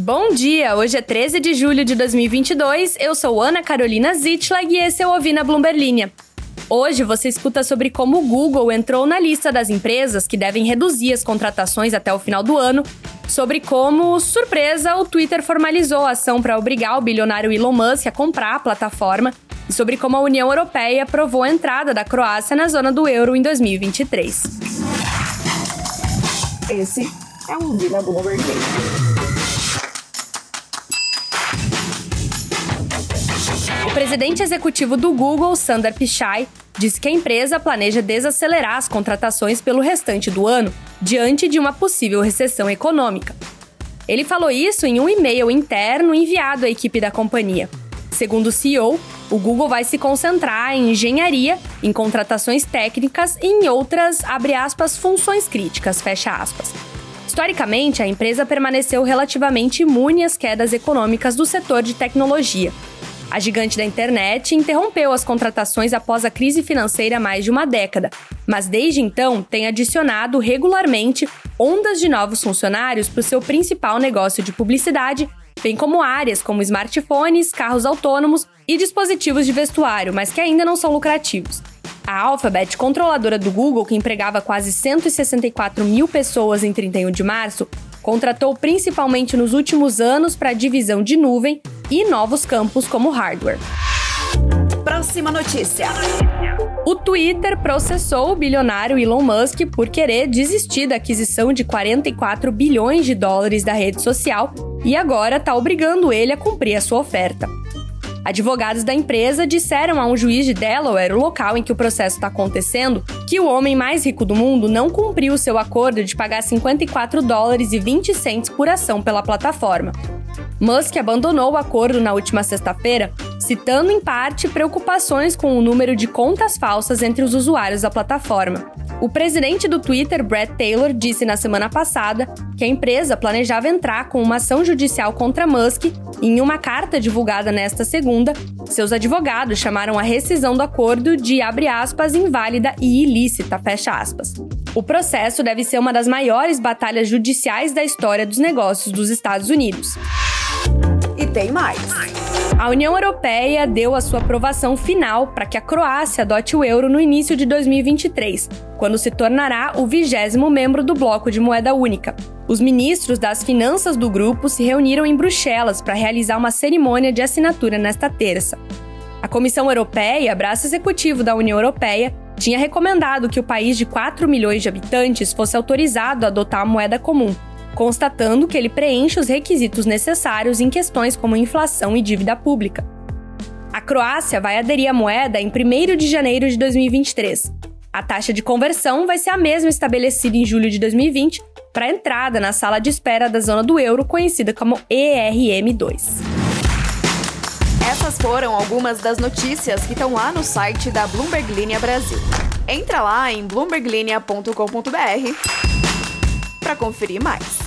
Bom dia! Hoje é 13 de julho de 2022. Eu sou Ana Carolina Zitlag e esse é o Ouvi na Bloomberg Linha. Hoje você escuta sobre como o Google entrou na lista das empresas que devem reduzir as contratações até o final do ano, sobre como, surpresa, o Twitter formalizou a ação para obrigar o bilionário Elon Musk a comprar a plataforma e sobre como a União Europeia aprovou a entrada da Croácia na zona do euro em 2023. Esse é o Ouvi na Bloomberg presidente executivo do Google, Sundar Pichai, disse que a empresa planeja desacelerar as contratações pelo restante do ano, diante de uma possível recessão econômica. Ele falou isso em um e-mail interno enviado à equipe da companhia. Segundo o CEO, o Google vai se concentrar em engenharia, em contratações técnicas e em outras, abre aspas, funções críticas, fecha aspas. Historicamente, a empresa permaneceu relativamente imune às quedas econômicas do setor de tecnologia, a gigante da internet interrompeu as contratações após a crise financeira há mais de uma década, mas desde então tem adicionado regularmente ondas de novos funcionários para o seu principal negócio de publicidade, bem como áreas como smartphones, carros autônomos e dispositivos de vestuário, mas que ainda não são lucrativos. A Alphabet, controladora do Google, que empregava quase 164 mil pessoas em 31 de março, contratou principalmente nos últimos anos para a divisão de nuvem e novos campos como hardware. Próxima notícia. O Twitter processou o bilionário Elon Musk por querer desistir da aquisição de 44 bilhões de dólares da rede social e agora está obrigando ele a cumprir a sua oferta. Advogados da empresa disseram a um juiz de Delaware, o local em que o processo está acontecendo, que o homem mais rico do mundo não cumpriu seu acordo de pagar 54 dólares e 20 cents por ação pela plataforma. Musk abandonou o acordo na última sexta-feira, citando em parte preocupações com o número de contas falsas entre os usuários da plataforma. O presidente do Twitter, Brett Taylor, disse na semana passada que a empresa planejava entrar com uma ação judicial contra Musk e, em uma carta divulgada nesta segunda, seus advogados chamaram a rescisão do acordo de abre aspas inválida e ilícita, fecha aspas. O processo deve ser uma das maiores batalhas judiciais da história dos negócios dos Estados Unidos. E tem mais. A União Europeia deu a sua aprovação final para que a Croácia adote o euro no início de 2023, quando se tornará o vigésimo membro do bloco de moeda única. Os ministros das finanças do grupo se reuniram em Bruxelas para realizar uma cerimônia de assinatura nesta terça. A Comissão Europeia, braço executivo da União Europeia, tinha recomendado que o país de 4 milhões de habitantes fosse autorizado a adotar a moeda comum, constatando que ele preenche os requisitos necessários em questões como inflação e dívida pública. A Croácia vai aderir à moeda em 1 de janeiro de 2023. A taxa de conversão vai ser a mesma estabelecida em julho de 2020 para a entrada na sala de espera da zona do euro, conhecida como ERM2. Essas foram algumas das notícias que estão lá no site da Bloomberg Linha Brasil. Entra lá em bloomberglinea.com.br para conferir mais.